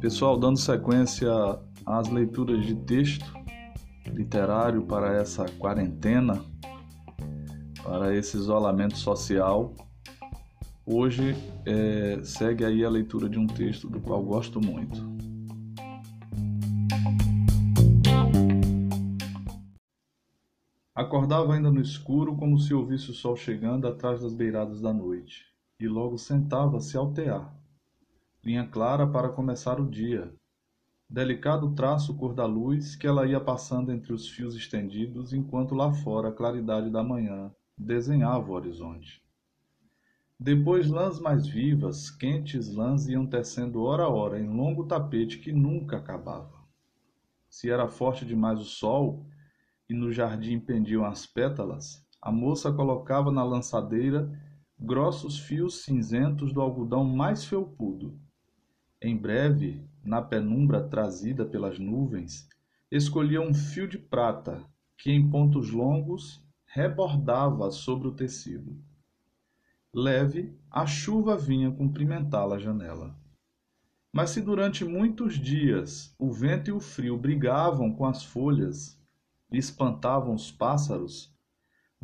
Pessoal, dando sequência às leituras de texto literário para essa quarentena, para esse isolamento social, hoje é, segue aí a leitura de um texto do qual gosto muito. Acordava ainda no escuro, como se ouvisse o sol chegando atrás das beiradas da noite, e logo sentava-se ao tear linha clara para começar o dia. Delicado traço cor da luz que ela ia passando entre os fios estendidos, enquanto lá fora a claridade da manhã desenhava o horizonte. Depois lãs mais vivas, quentes lãs iam tecendo hora a hora em longo tapete que nunca acabava. Se era forte demais o sol e no jardim pendiam as pétalas, a moça colocava na lançadeira grossos fios cinzentos do algodão mais felpudo em breve, na penumbra trazida pelas nuvens, escolhia um fio de prata que, em pontos longos, rebordava sobre o tecido. Leve, a chuva vinha cumprimentá-la à janela. Mas se durante muitos dias o vento e o frio brigavam com as folhas e espantavam os pássaros,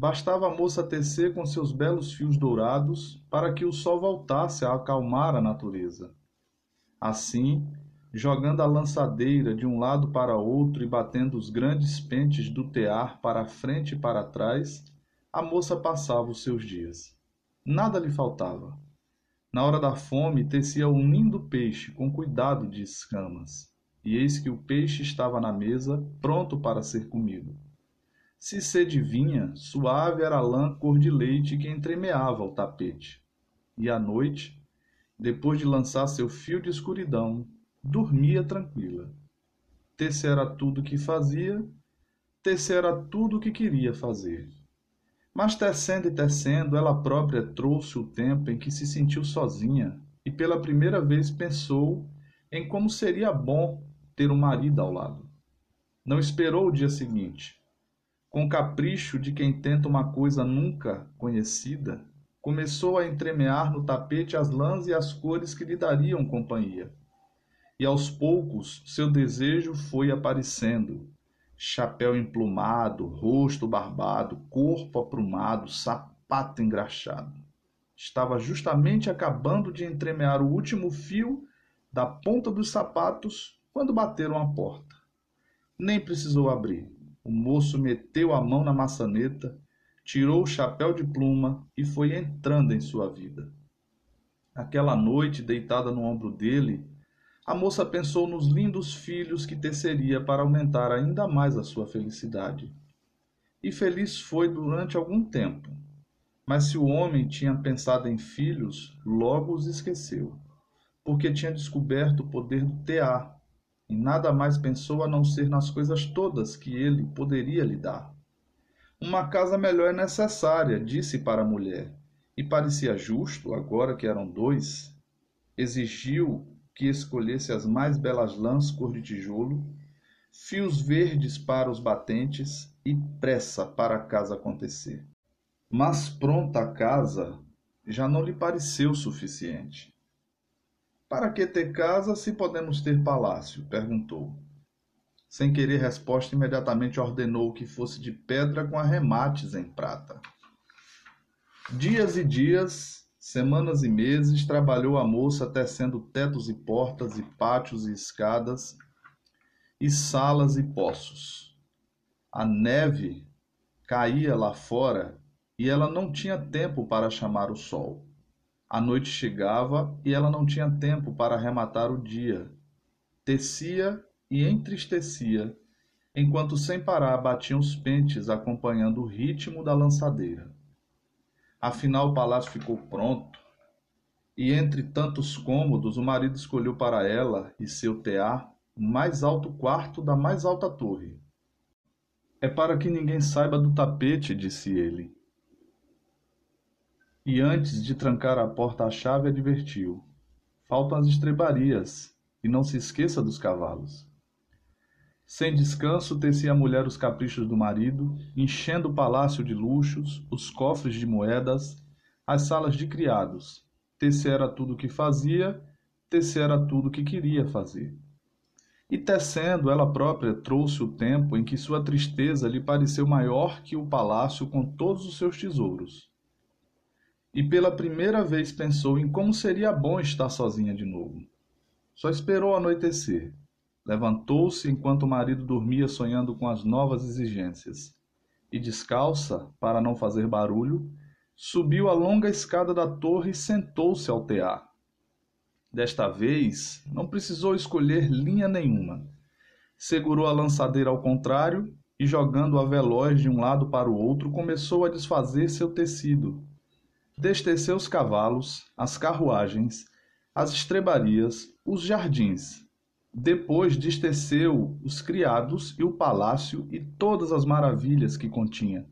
bastava a moça tecer com seus belos fios dourados para que o sol voltasse a acalmar a natureza Assim, jogando a lançadeira de um lado para outro e batendo os grandes pentes do tear para frente e para trás, a moça passava os seus dias. Nada lhe faltava. Na hora da fome, tecia um lindo peixe com cuidado de escamas, e eis que o peixe estava na mesa, pronto para ser comido. Se sede vinha, suave era a lã cor de leite que entremeava o tapete. E à noite, depois de lançar seu fio de escuridão, dormia tranquila. Tecera tudo o que fazia, tecera tudo o que queria fazer. Mas tecendo e tecendo, ela própria trouxe o tempo em que se sentiu sozinha e pela primeira vez pensou em como seria bom ter um marido ao lado. Não esperou o dia seguinte. Com capricho de quem tenta uma coisa nunca conhecida, começou a entremear no tapete as lãs e as cores que lhe dariam companhia. E aos poucos seu desejo foi aparecendo. Chapéu emplumado, rosto barbado, corpo aprumado, sapato engraxado. Estava justamente acabando de entremear o último fio da ponta dos sapatos quando bateram a porta. Nem precisou abrir. O moço meteu a mão na maçaneta tirou o chapéu de pluma e foi entrando em sua vida. Aquela noite, deitada no ombro dele, a moça pensou nos lindos filhos que teceria para aumentar ainda mais a sua felicidade. E feliz foi durante algum tempo. Mas se o homem tinha pensado em filhos, logo os esqueceu, porque tinha descoberto o poder do tear, e nada mais pensou a não ser nas coisas todas que ele poderia lhe dar. Uma casa melhor é necessária, disse para a mulher, e parecia justo, agora que eram dois, exigiu que escolhesse as mais belas lãs cor de tijolo, fios verdes para os batentes e pressa para a casa acontecer. Mas pronta a casa já não lhe pareceu suficiente. Para que ter casa se podemos ter palácio? perguntou. Sem querer resposta, imediatamente ordenou que fosse de pedra com arremates em prata. Dias e dias, semanas e meses, trabalhou a moça tecendo tetos e portas e pátios e escadas e salas e poços. A neve caía lá fora e ela não tinha tempo para chamar o sol. A noite chegava e ela não tinha tempo para arrematar o dia. Tecia e entristecia, enquanto sem parar batiam os pentes acompanhando o ritmo da lançadeira. Afinal, o palácio ficou pronto, e entre tantos cômodos, o marido escolheu para ela e seu tear o mais alto quarto da mais alta torre. É para que ninguém saiba do tapete, disse ele. E antes de trancar a porta à chave, advertiu: Faltam as estrebarias, e não se esqueça dos cavalos. Sem descanso, tecia a mulher os caprichos do marido, enchendo o palácio de luxos, os cofres de moedas, às salas de criados. Tecera tudo o que fazia, tecera tudo o que queria fazer. E tecendo, ela própria trouxe o tempo em que sua tristeza lhe pareceu maior que o palácio com todos os seus tesouros. E pela primeira vez pensou em como seria bom estar sozinha de novo. Só esperou anoitecer. Levantou-se enquanto o marido dormia sonhando com as novas exigências. E descalça, para não fazer barulho, subiu a longa escada da torre e sentou-se ao tear. Desta vez, não precisou escolher linha nenhuma. Segurou a lançadeira ao contrário e, jogando-a veloz de um lado para o outro, começou a desfazer seu tecido. Desteceu os cavalos, as carruagens, as estrebarias, os jardins. Depois desteceu os criados e o palácio e todas as maravilhas que continha.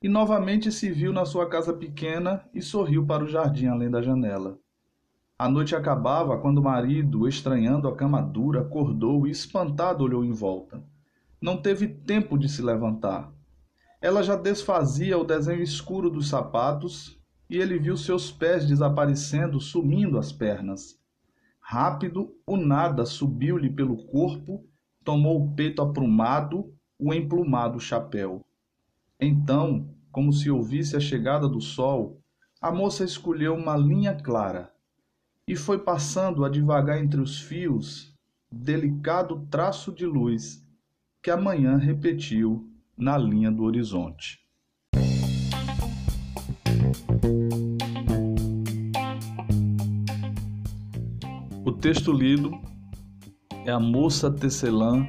E novamente se viu na sua casa pequena e sorriu para o jardim além da janela. A noite acabava quando o marido, estranhando a cama dura, acordou e espantado olhou em volta. Não teve tempo de se levantar. Ela já desfazia o desenho escuro dos sapatos e ele viu seus pés desaparecendo, sumindo as pernas. Rápido, o nada subiu-lhe pelo corpo, tomou o peito aprumado, o emplumado chapéu. Então, como se ouvisse a chegada do sol, a moça escolheu uma linha clara e foi passando a devagar entre os fios, delicado traço de luz que a manhã repetiu na linha do horizonte. O texto lido é A Moça Tecelã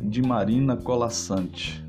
de Marina Colassante.